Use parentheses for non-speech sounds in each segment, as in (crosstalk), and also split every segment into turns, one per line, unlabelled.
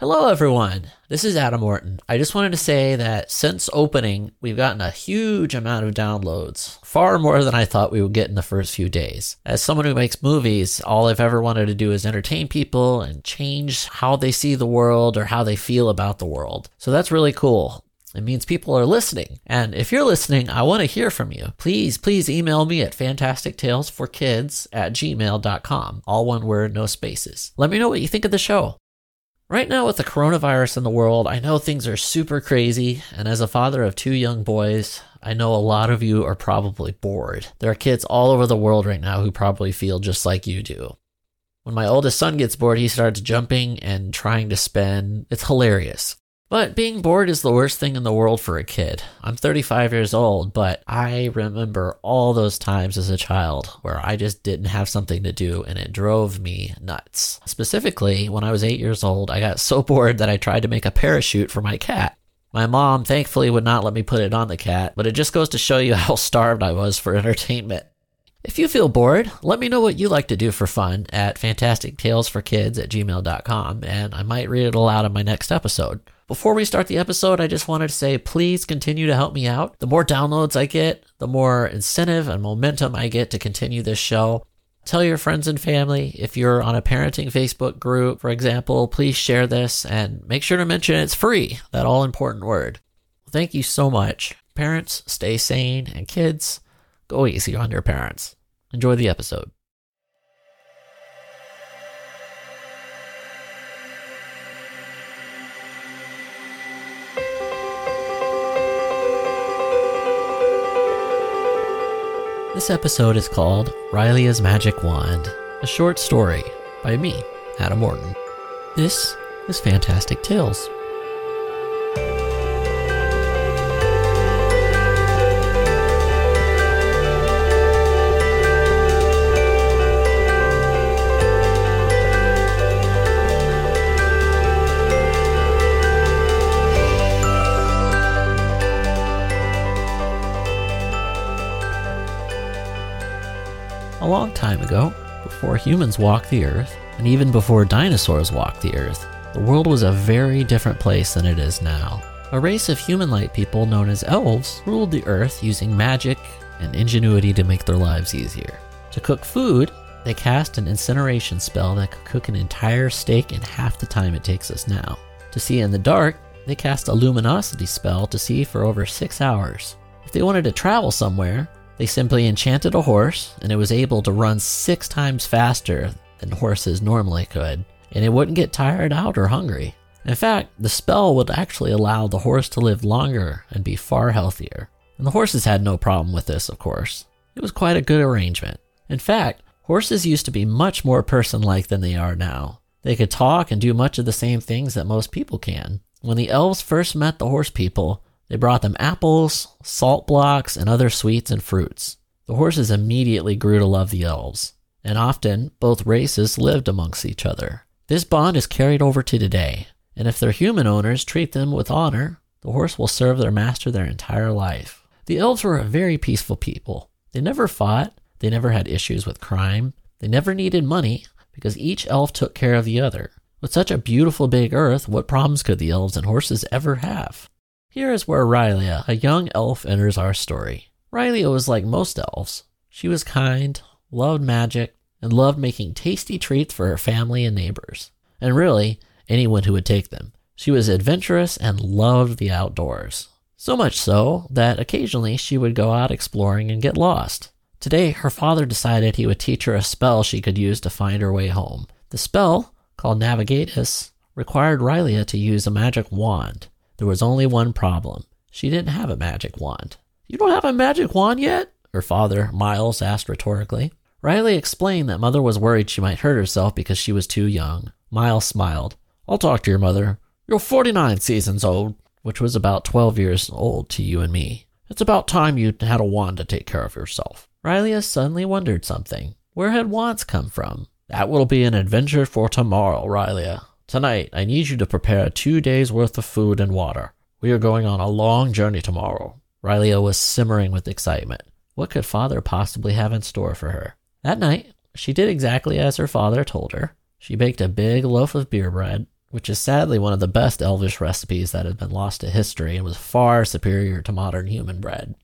Hello, everyone. This is Adam Morton. I just wanted to say that since opening, we've gotten a huge amount of downloads, far more than I thought we would get in the first few days. As someone who makes movies, all I've ever wanted to do is entertain people and change how they see the world or how they feel about the world. So that's really cool. It means people are listening. And if you're listening, I want to hear from you. Please, please email me at fantastictalesforkids at gmail.com. All one word, no spaces. Let me know what you think of the show. Right now, with the coronavirus in the world, I know things are super crazy, and as a father of two young boys, I know a lot of you are probably bored. There are kids all over the world right now who probably feel just like you do. When my oldest son gets bored, he starts jumping and trying to spin. It's hilarious. But being bored is the worst thing in the world for a kid. I'm 35 years old, but I remember all those times as a child where I just didn't have something to do and it drove me nuts. Specifically, when I was eight years old, I got so (laughs) bored that I tried to make a parachute for my cat. My mom thankfully would not let me put it on the cat, but it just goes to show you (laughs) how starved I was for entertainment. If you feel bored, let me know what you like to do for fun at fantastictalesforkids at gmail.com, and I might read it aloud in my next episode. Before we start the episode, I just wanted to say please continue to help me out. The more downloads I get, the more incentive and momentum I get to continue this show. Tell your friends and family. If you're on a parenting Facebook group, for example, please share this and make sure to mention it's free, that all important word. Thank you so much. Parents, stay sane, and kids, go easy on your parents. Enjoy the episode. This episode is called Rylia's Magic Wand, a short story by me, Adam Morton. This is Fantastic Tales. Before humans walked the earth, and even before dinosaurs walked the earth, the world was a very different place than it is now. A race of human like people known as elves ruled the earth using magic and ingenuity to make their lives easier. To cook food, they cast an incineration spell that could cook an entire steak in half the time it takes us now. To see in the dark, they cast a luminosity spell to see for over six hours. If they wanted to travel somewhere, they simply enchanted a horse, and it was able to run six times faster than horses normally could, and it wouldn't get tired out or hungry. In fact, the spell would actually allow the horse to live longer and be far healthier. And the horses had no problem with this, of course. It was quite a good arrangement. In fact, horses used to be much more person like than they are now. They could talk and do much of the same things that most people can. When the elves first met the horse people, they brought them apples, salt blocks, and other sweets and fruits. The horses immediately grew to love the elves, and often both races lived amongst each other. This bond is carried over to today, and if their human owners treat them with honor, the horse will serve their master their entire life. The elves were a very peaceful people. They never fought, they never had issues with crime, they never needed money because each elf took care of the other. With such a beautiful big earth, what problems could the elves and horses ever have? Here is where Rylia, a young elf, enters our story. Rylia was like most elves. She was kind, loved magic, and loved making tasty treats for her family and neighbors. And really, anyone who would take them. She was adventurous and loved the outdoors. So much so that occasionally she would go out exploring and get lost. Today, her father decided he would teach her a spell she could use to find her way home. The spell, called Navigatus, required Rylia to use a magic wand. There was only one problem. She didn't have a magic wand. You don't have a magic wand yet? Her father, Miles, asked rhetorically. Riley explained that mother was worried she might hurt herself because she was too young. Miles smiled. I'll talk to your mother. You're 49 seasons old, which was about 12 years old to you and me. It's about time you had a wand to take care of yourself. Riley suddenly wondered something. Where had wands come from? That will be an adventure for tomorrow, Riley. Tonight, I need you to prepare two days' worth of food and water. We are going on a long journey tomorrow. Rylia was simmering with excitement. What could father possibly have in store for her? That night, she did exactly as her father told her. She baked a big loaf of beer bread, which is sadly one of the best elvish recipes that has been lost to history and was far superior to modern human bread.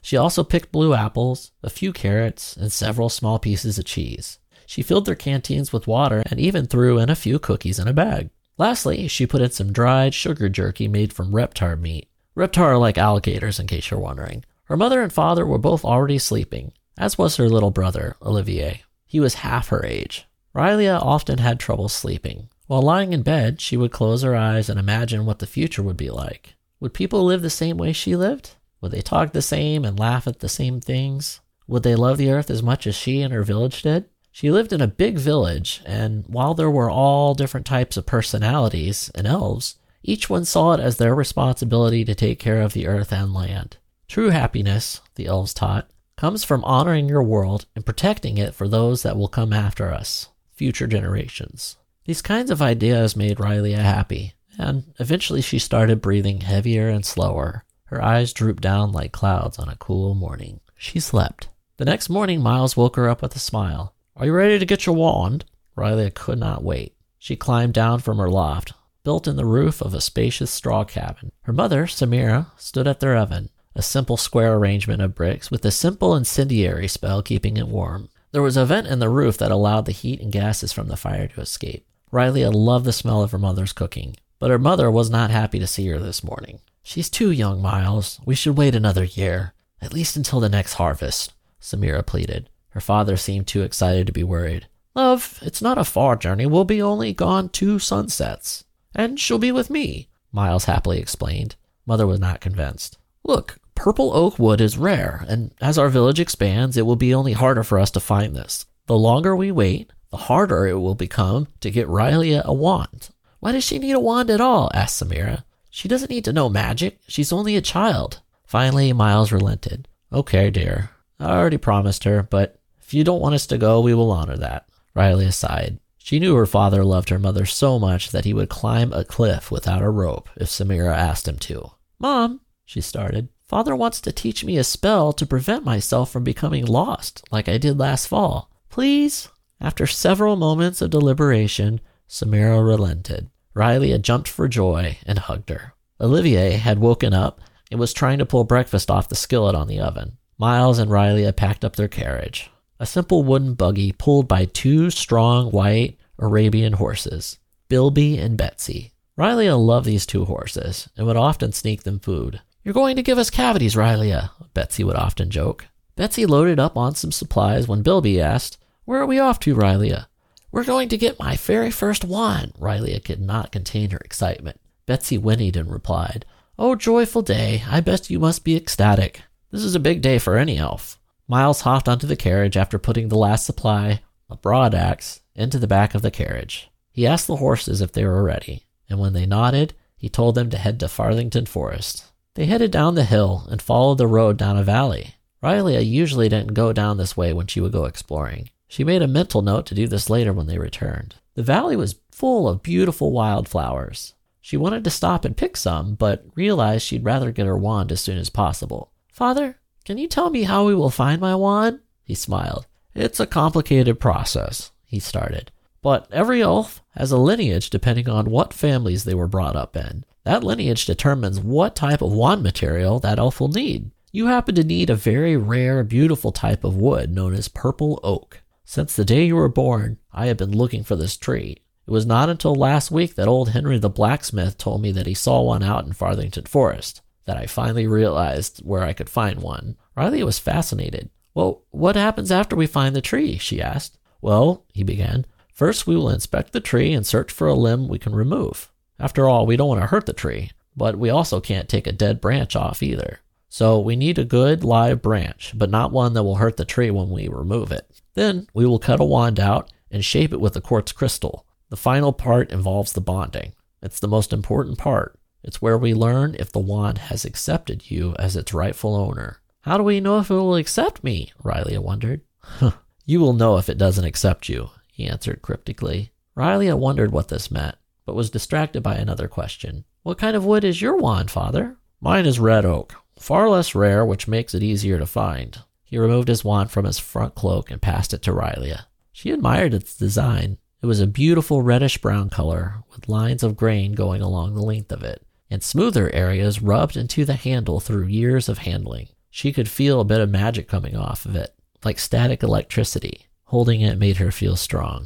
She also picked blue apples, a few carrots, and several small pieces of cheese. She filled their canteens with water and even threw in a few cookies in a bag. Lastly, she put in some dried sugar jerky made from reptar meat. Reptar are like alligators, in case you're wondering. Her mother and father were both already sleeping, as was her little brother, Olivier. He was half her age. Rylea often had trouble sleeping. While lying in bed, she would close her eyes and imagine what the future would be like. Would people live the same way she lived? Would they talk the same and laugh at the same things? Would they love the earth as much as she and her village did? She lived in a big village, and while there were all different types of personalities and elves, each one saw it as their responsibility to take care of the earth and land. True happiness, the elves taught, comes from honoring your world and protecting it for those that will come after us, future generations. These kinds of ideas made Rylea happy, and eventually she started breathing heavier and slower. Her eyes drooped down like clouds on a cool morning. She slept. The next morning, Miles woke her up with a smile. Are you ready to get your wand? Riley could not wait. She climbed down from her loft, built in the roof of a spacious straw cabin. Her mother, Samira, stood at their oven, a simple square arrangement of bricks with a simple incendiary spell keeping it warm. There was a vent in the roof that allowed the heat and gases from the fire to escape. Riley loved the smell of her mother's cooking, but her mother was not happy to see her this morning. She's too young, Miles. We should wait another year, at least until the next harvest, Samira pleaded. Her father seemed too excited to be worried. Love, it's not a far journey. We'll be only gone two sunsets. And she'll be with me, Miles happily explained. Mother was not convinced. Look, purple oak wood is rare, and as our village expands, it will be only harder for us to find this. The longer we wait, the harder it will become to get Rylea a wand. Why does she need a wand at all? asked Samira. She doesn't need to know magic. She's only a child. Finally, Miles relented. Okay, dear. I already promised her, but if you don't want us to go, we will honor that. Rylea sighed. She knew her father loved her mother so much that he would climb a cliff without a rope if Samira asked him to. Mom, she started, father wants to teach me a spell to prevent myself from becoming lost, like I did last fall. Please? After several moments of deliberation, Samira relented. Rylea jumped for joy and hugged her. Olivier had woken up and was trying to pull breakfast off the skillet on the oven. Miles and Rylea packed up their carriage a simple wooden buggy pulled by two strong white Arabian horses, Bilby and Betsy. Rylea loved these two horses and would often sneak them food. You're going to give us cavities, Rylea, uh, Betsy would often joke. Betsy loaded up on some supplies when Bilby asked, Where are we off to, Rylea? Uh, We're going to get my very first wand. Rylea could not contain her excitement. Betsy whinnied and replied, Oh, joyful day. I bet you must be ecstatic. This is a big day for any elf. Miles hopped onto the carriage after putting the last supply, a broad axe, into the back of the carriage. He asked the horses if they were ready, and when they nodded, he told them to head to Farthington Forest. They headed down the hill and followed the road down a valley. Rylea usually didn't go down this way when she would go exploring. She made a mental note to do this later when they returned. The valley was full of beautiful wildflowers. She wanted to stop and pick some, but realized she'd rather get her wand as soon as possible. Father, can you tell me how we will find my wand? He smiled. It's a complicated process, he started. But every elf has a lineage depending on what families they were brought up in. That lineage determines what type of wand material that elf will need. You happen to need a very rare, beautiful type of wood known as purple oak. Since the day you were born, I have been looking for this tree. It was not until last week that old Henry the blacksmith told me that he saw one out in Farthington Forest that I finally realized where I could find one. Riley was fascinated. Well, what happens after we find the tree? she asked. Well, he began, first we will inspect the tree and search for a limb we can remove. After all, we don't want to hurt the tree, but we also can't take a dead branch off either. So we need a good live branch, but not one that will hurt the tree when we remove it. Then we will cut a wand out and shape it with a quartz crystal. The final part involves the bonding. It's the most important part. It's where we learn if the wand has accepted you as its rightful owner. How do we know if it will accept me? Rylea wondered. (laughs) you will know if it doesn't accept you, he answered cryptically. Rylea wondered what this meant, but was distracted by another question. What kind of wood is your wand, father? Mine is red oak, far less rare, which makes it easier to find. He removed his wand from his front cloak and passed it to Rylea. She admired its design. It was a beautiful reddish brown color with lines of grain going along the length of it, and smoother areas rubbed into the handle through years of handling. She could feel a bit of magic coming off of it, like static electricity. Holding it made her feel strong.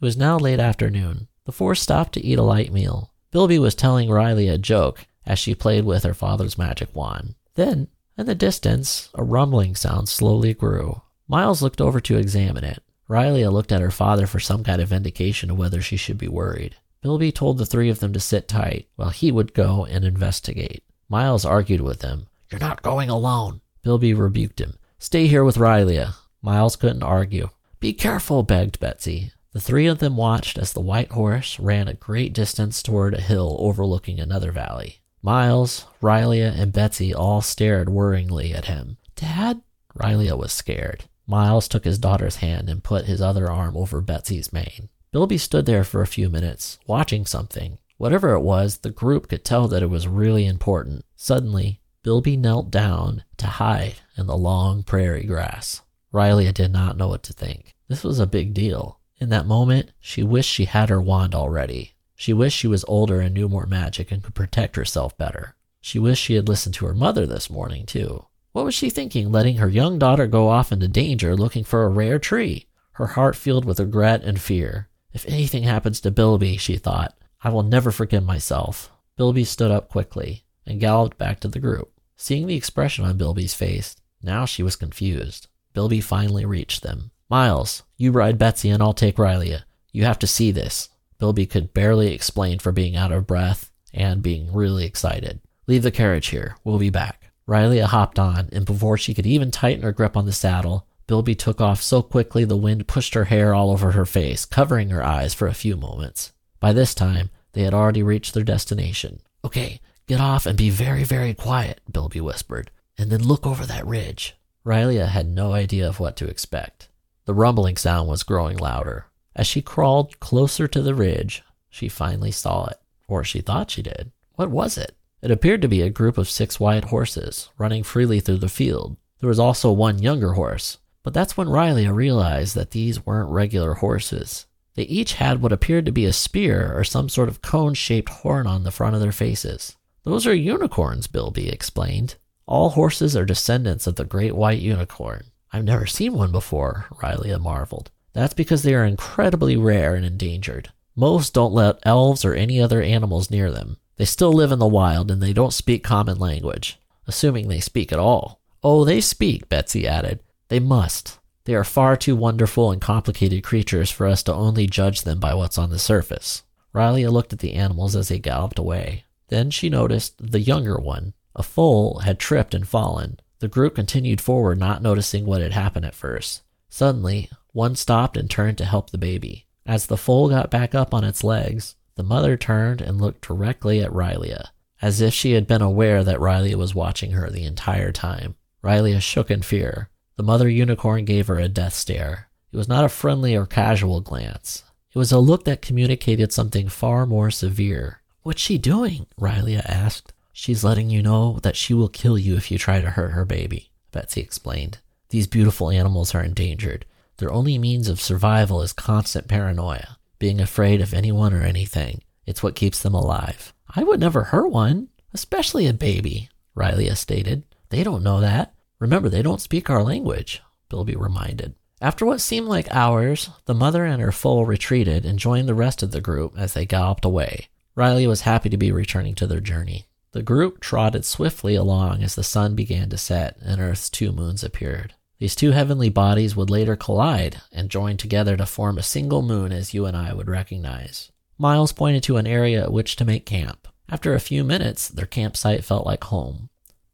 It was now late afternoon. The four stopped to eat a light meal. Bilby was telling Riley a joke as she played with her father's magic wand. Then, in the distance, a rumbling sound slowly grew. Miles looked over to examine it. Riley looked at her father for some kind of indication of whether she should be worried. Bilby told the three of them to sit tight while he would go and investigate. Miles argued with him, you're not going alone. Bilby rebuked him. Stay here with Rylea. Miles couldn't argue. Be careful, begged Betsy. The three of them watched as the white horse ran a great distance toward a hill overlooking another valley. Miles, Rylea, and Betsy all stared worryingly at him. Dad? Rylea was scared. Miles took his daughter's hand and put his other arm over Betsy's mane. Bilby stood there for a few minutes, watching something. Whatever it was, the group could tell that it was really important. Suddenly, Bilby knelt down to hide in the long prairie grass. Riley did not know what to think. This was a big deal. In that moment, she wished she had her wand already. She wished she was older and knew more magic and could protect herself better. She wished she had listened to her mother this morning, too. What was she thinking, letting her young daughter go off into danger looking for a rare tree? Her heart filled with regret and fear. If anything happens to Bilby, she thought, I will never forgive myself. Bilby stood up quickly and galloped back to the group. Seeing the expression on Bilby's face, now she was confused. Bilby finally reached them. Miles, you ride Betsy and I'll take Rylea. You have to see this. Bilby could barely explain for being out of breath and being really excited. Leave the carriage here. We'll be back. Rylea hopped on, and before she could even tighten her grip on the saddle, Bilby took off so quickly the wind pushed her hair all over her face, covering her eyes for a few moments. By this time, they had already reached their destination. Okay, Get off and be very, very quiet, Bilby whispered, and then look over that ridge. Rylea had no idea of what to expect. The rumbling sound was growing louder. As she crawled closer to the ridge, she finally saw it, or she thought she did. What was it? It appeared to be a group of six white horses running freely through the field. There was also one younger horse, but that's when Rylea realized that these weren't regular horses. They each had what appeared to be a spear or some sort of cone shaped horn on the front of their faces. Those are unicorns, Bilby explained. All horses are descendants of the great white unicorn. I've never seen one before, Rylea marveled. That's because they are incredibly rare and endangered. Most don't let elves or any other animals near them. They still live in the wild and they don't speak common language, assuming they speak at all. Oh, they speak, Betsy added. They must. They are far too wonderful and complicated creatures for us to only judge them by what's on the surface. Rylea looked at the animals as they galloped away. Then she noticed the younger one. A foal had tripped and fallen. The group continued forward, not noticing what had happened at first. Suddenly, one stopped and turned to help the baby. As the foal got back up on its legs, the mother turned and looked directly at Rylea, as if she had been aware that Rylea was watching her the entire time. Rylea shook in fear. The mother unicorn gave her a death stare. It was not a friendly or casual glance. It was a look that communicated something far more severe. What's she doing? Rylea asked. She's letting you know that she will kill you if you try to hurt her baby, Betsy explained. These beautiful animals are endangered. Their only means of survival is constant paranoia, being afraid of anyone or anything. It's what keeps them alive. I would never hurt one, especially a baby, Rylea stated. They don't know that. Remember, they don't speak our language, Bilby reminded. After what seemed like hours, the mother and her foal retreated and joined the rest of the group as they galloped away. Riley was happy to be returning to their journey. The group trotted swiftly along as the sun began to set and Earth's two moons appeared. These two heavenly bodies would later collide and join together to form a single moon as you and I would recognize. Miles pointed to an area at which to make camp. After a few minutes, their campsite felt like home.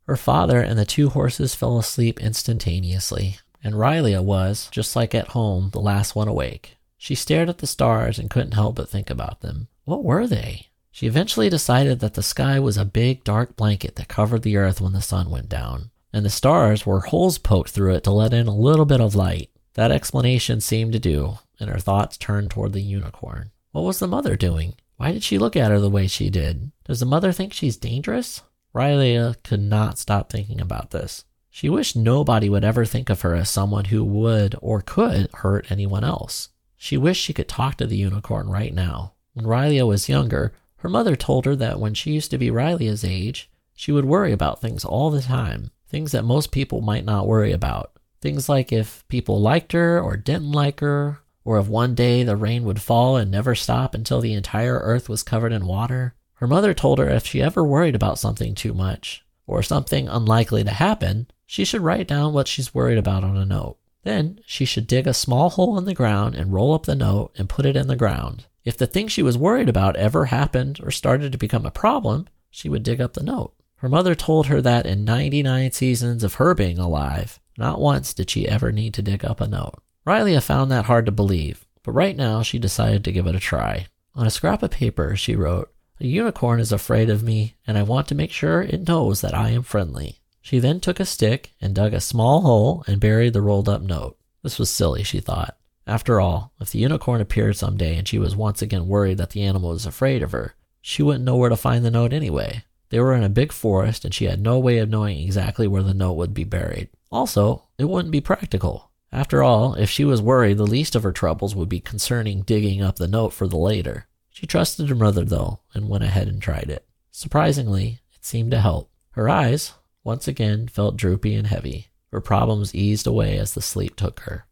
Her father and the two horses fell asleep instantaneously, and Rylea was, just like at home, the last one awake. She stared at the stars and couldn't help but think about them. What were they? She eventually decided that the sky was a big dark blanket that covered the earth when the sun went down, and the stars were holes poked through it to let in a little bit of light. That explanation seemed to do, and her thoughts turned toward the unicorn. What was the mother doing? Why did she look at her the way she did? Does the mother think she's dangerous? Rylea could not stop thinking about this. She wished nobody would ever think of her as someone who would or could hurt anyone else. She wished she could talk to the unicorn right now. When Rylia was younger, her mother told her that when she used to be Rylia's age, she would worry about things all the time, things that most people might not worry about. Things like if people liked her or didn't like her, or if one day the rain would fall and never stop until the entire earth was covered in water. Her mother told her if she ever worried about something too much, or something unlikely to happen, she should write down what she's worried about on a note. Then she should dig a small hole in the ground and roll up the note and put it in the ground. If the thing she was worried about ever happened or started to become a problem, she would dig up the note. Her mother told her that in 99 seasons of her being alive, not once did she ever need to dig up a note. Rylia found that hard to believe, but right now she decided to give it a try. On a scrap of paper, she wrote, A unicorn is afraid of me, and I want to make sure it knows that I am friendly. She then took a stick and dug a small hole and buried the rolled up note. This was silly, she thought. After all, if the unicorn appeared some day and she was once again worried that the animal was afraid of her, she wouldn't know where to find the note anyway. They were in a big forest and she had no way of knowing exactly where the note would be buried. Also, it wouldn't be practical. After all, if she was worried, the least of her troubles would be concerning digging up the note for the later. She trusted her mother, though, and went ahead and tried it. Surprisingly, it seemed to help. Her eyes, once again felt droopy and heavy. Her problems eased away as the sleep took her.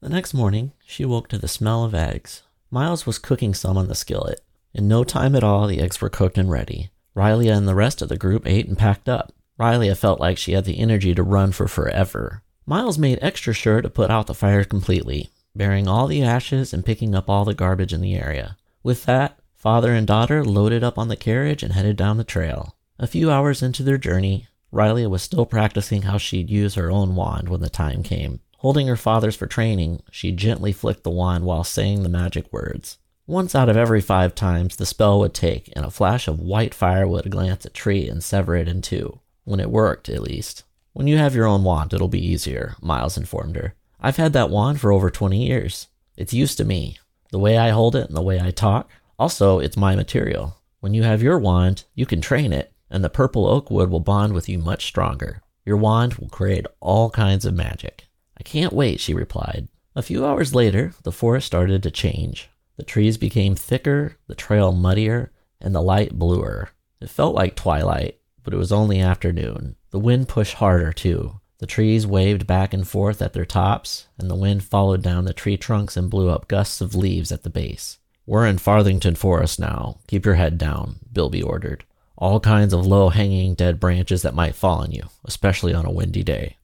The next morning, she woke to the smell of eggs. Miles was cooking some on the skillet. In no time at all, the eggs were cooked and ready. Rylia and the rest of the group ate and packed up. Rylia felt like she had the energy to run for forever. Miles made extra sure to put out the fire completely, burying all the ashes and picking up all the garbage in the area. With that, father and daughter loaded up on the carriage and headed down the trail. A few hours into their journey, Rylia was still practicing how she'd use her own wand when the time came. Holding her father's for training, she gently flicked the wand while saying the magic words. Once out of every five times, the spell would take, and a flash of white fire would glance a tree and sever it in two. When it worked, at least. When you have your own wand, it'll be easier, Miles informed her. I've had that wand for over 20 years. It's used to me. The way I hold it and the way I talk. Also, it's my material. When you have your wand, you can train it, and the purple oak wood will bond with you much stronger. Your wand will create all kinds of magic. I can't wait, she replied. A few hours later, the forest started to change. The trees became thicker, the trail muddier, and the light bluer. It felt like twilight, but it was only afternoon. The wind pushed harder, too. The trees waved back and forth at their tops, and the wind followed down the tree trunks and blew up gusts of leaves at the base. We're in Farthington Forest now. Keep your head down, Bilby ordered all kinds of low hanging dead branches that might fall on you, especially on a windy day.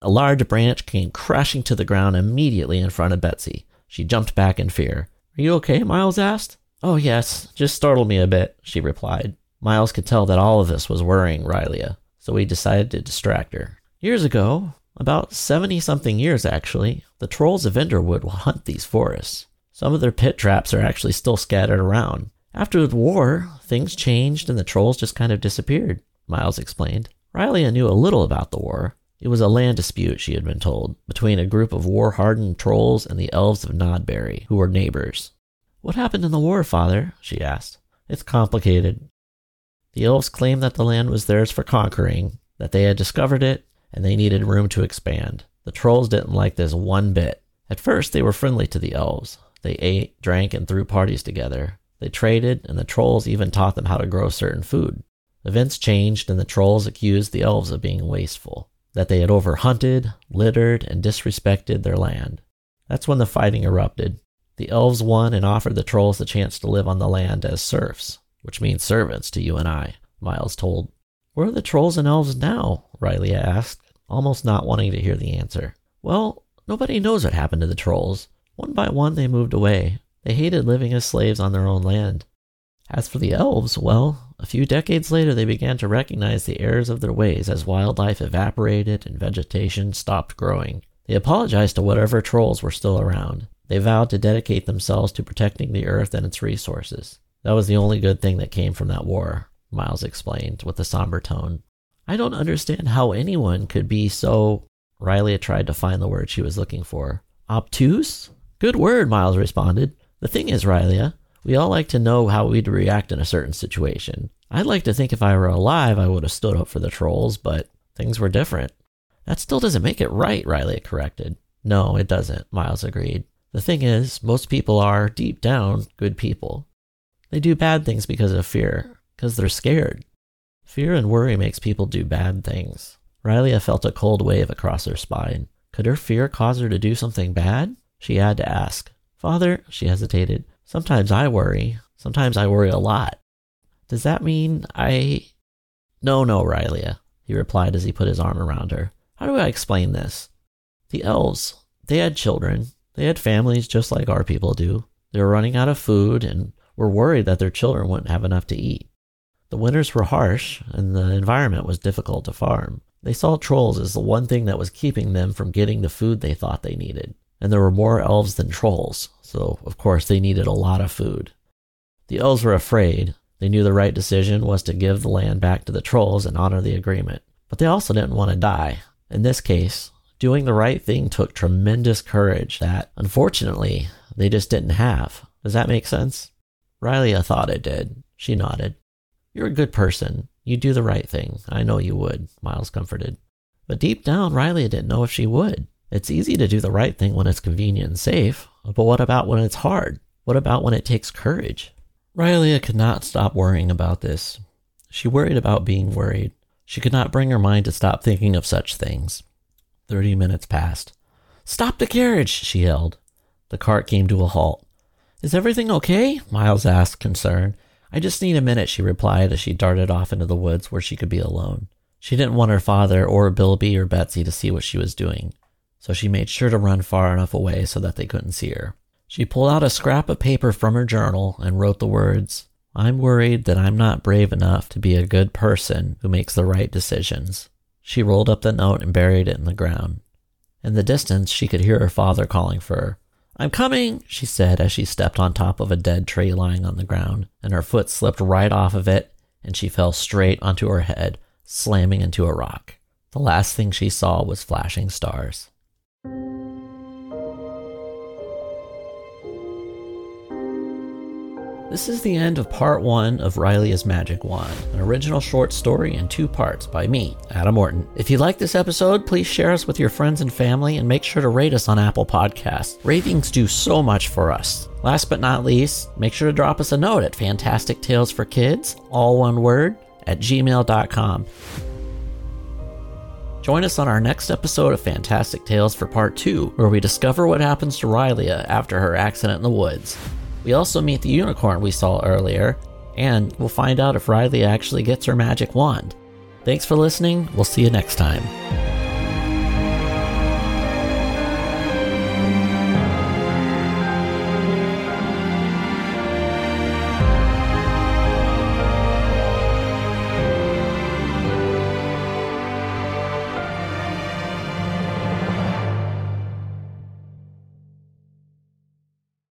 A large branch came crashing to the ground immediately in front of Betsy. She jumped back in fear. Are you okay? Miles asked. Oh, yes, just startled me a bit, she replied. Miles could tell that all of this was worrying Rylia, so he decided to distract her. Years ago, about 70 something years actually, the trolls of Enderwood will hunt these forests. Some of their pit traps are actually still scattered around. After the war, things changed and the trolls just kind of disappeared, Miles explained. Rylia knew a little about the war. It was a land dispute, she had been told, between a group of war hardened trolls and the elves of Nodberry, who were neighbors. What happened in the war, father? she asked. It's complicated. The elves claimed that the land was theirs for conquering, that they had discovered it, and they needed room to expand. The trolls didn't like this one bit. At first, they were friendly to the elves. They ate, drank, and threw parties together. They traded, and the trolls even taught them how to grow certain food. Events changed, and the trolls accused the elves of being wasteful, that they had overhunted, littered, and disrespected their land. That's when the fighting erupted. The elves won and offered the trolls the chance to live on the land as serfs, which means servants to you and I, Miles told. Where are the trolls and elves now? Rylia asked, almost not wanting to hear the answer. Well, nobody knows what happened to the trolls. One by one they moved away, they hated living as slaves on their own land. As for the elves, well, a few decades later they began to recognize the errors of their ways as wildlife evaporated and vegetation stopped growing. They apologized to whatever trolls were still around. They vowed to dedicate themselves to protecting the earth and its resources. That was the only good thing that came from that war, Miles explained with a somber tone. I don't understand how anyone could be so. Rylia tried to find the word she was looking for. Obtuse? Good word, Miles responded. The thing is, Rylia, uh, we all like to know how we'd react in a certain situation. I'd like to think if I were alive, I would have stood up for the trolls, but things were different. That still doesn't make it right, Rylia corrected. No, it doesn't, Miles agreed. The thing is, most people are, deep down, good people. They do bad things because of fear, because they're scared. Fear and worry makes people do bad things. Rylea felt a cold wave across her spine. Could her fear cause her to do something bad? She had to ask. Father, she hesitated, sometimes I worry. Sometimes I worry a lot. Does that mean I. No, no, Rylea, he replied as he put his arm around her. How do I explain this? The elves, they had children. They had families just like our people do. They were running out of food and were worried that their children wouldn't have enough to eat. The winters were harsh and the environment was difficult to farm. They saw trolls as the one thing that was keeping them from getting the food they thought they needed. And there were more elves than trolls, so of course they needed a lot of food. The elves were afraid. They knew the right decision was to give the land back to the trolls and honor the agreement. But they also didn't want to die. In this case, doing the right thing took tremendous courage that, unfortunately, they just didn't have. Does that make sense? Rylea thought it did. She nodded. You're a good person. You do the right thing. I know you would, Miles comforted. But deep down, Rylea didn't know if she would. It's easy to do the right thing when it's convenient and safe, but what about when it's hard? What about when it takes courage? Rylea could not stop worrying about this. She worried about being worried. She could not bring her mind to stop thinking of such things. Thirty minutes passed. Stop the carriage, she yelled. The cart came to a halt. Is everything okay? Miles asked, concerned. I just need a minute, she replied as she darted off into the woods where she could be alone. She didn't want her father or Bilby or Betsy to see what she was doing, so she made sure to run far enough away so that they couldn't see her. She pulled out a scrap of paper from her journal and wrote the words, I'm worried that I'm not brave enough to be a good person who makes the right decisions. She rolled up the note and buried it in the ground. In the distance, she could hear her father calling for her. I'm coming, she said as she stepped on top of a dead tree lying on the ground, and her foot slipped right off of it, and she fell straight onto her head, slamming into a rock. The last thing she saw was flashing stars. This is the end of part one of Rylea's Magic Wand, an original short story in two parts by me, Adam Morton. If you like this episode, please share us with your friends and family and make sure to rate us on Apple Podcasts. Ratings do so much for us. Last but not least, make sure to drop us a note at Fantastic Tales for Kids, all one word, at gmail.com. Join us on our next episode of Fantastic Tales for Part 2, where we discover what happens to Rylea after her accident in the woods. We also meet the unicorn we saw earlier, and we'll find out if Riley actually gets her magic wand. Thanks for listening. We'll see you next time.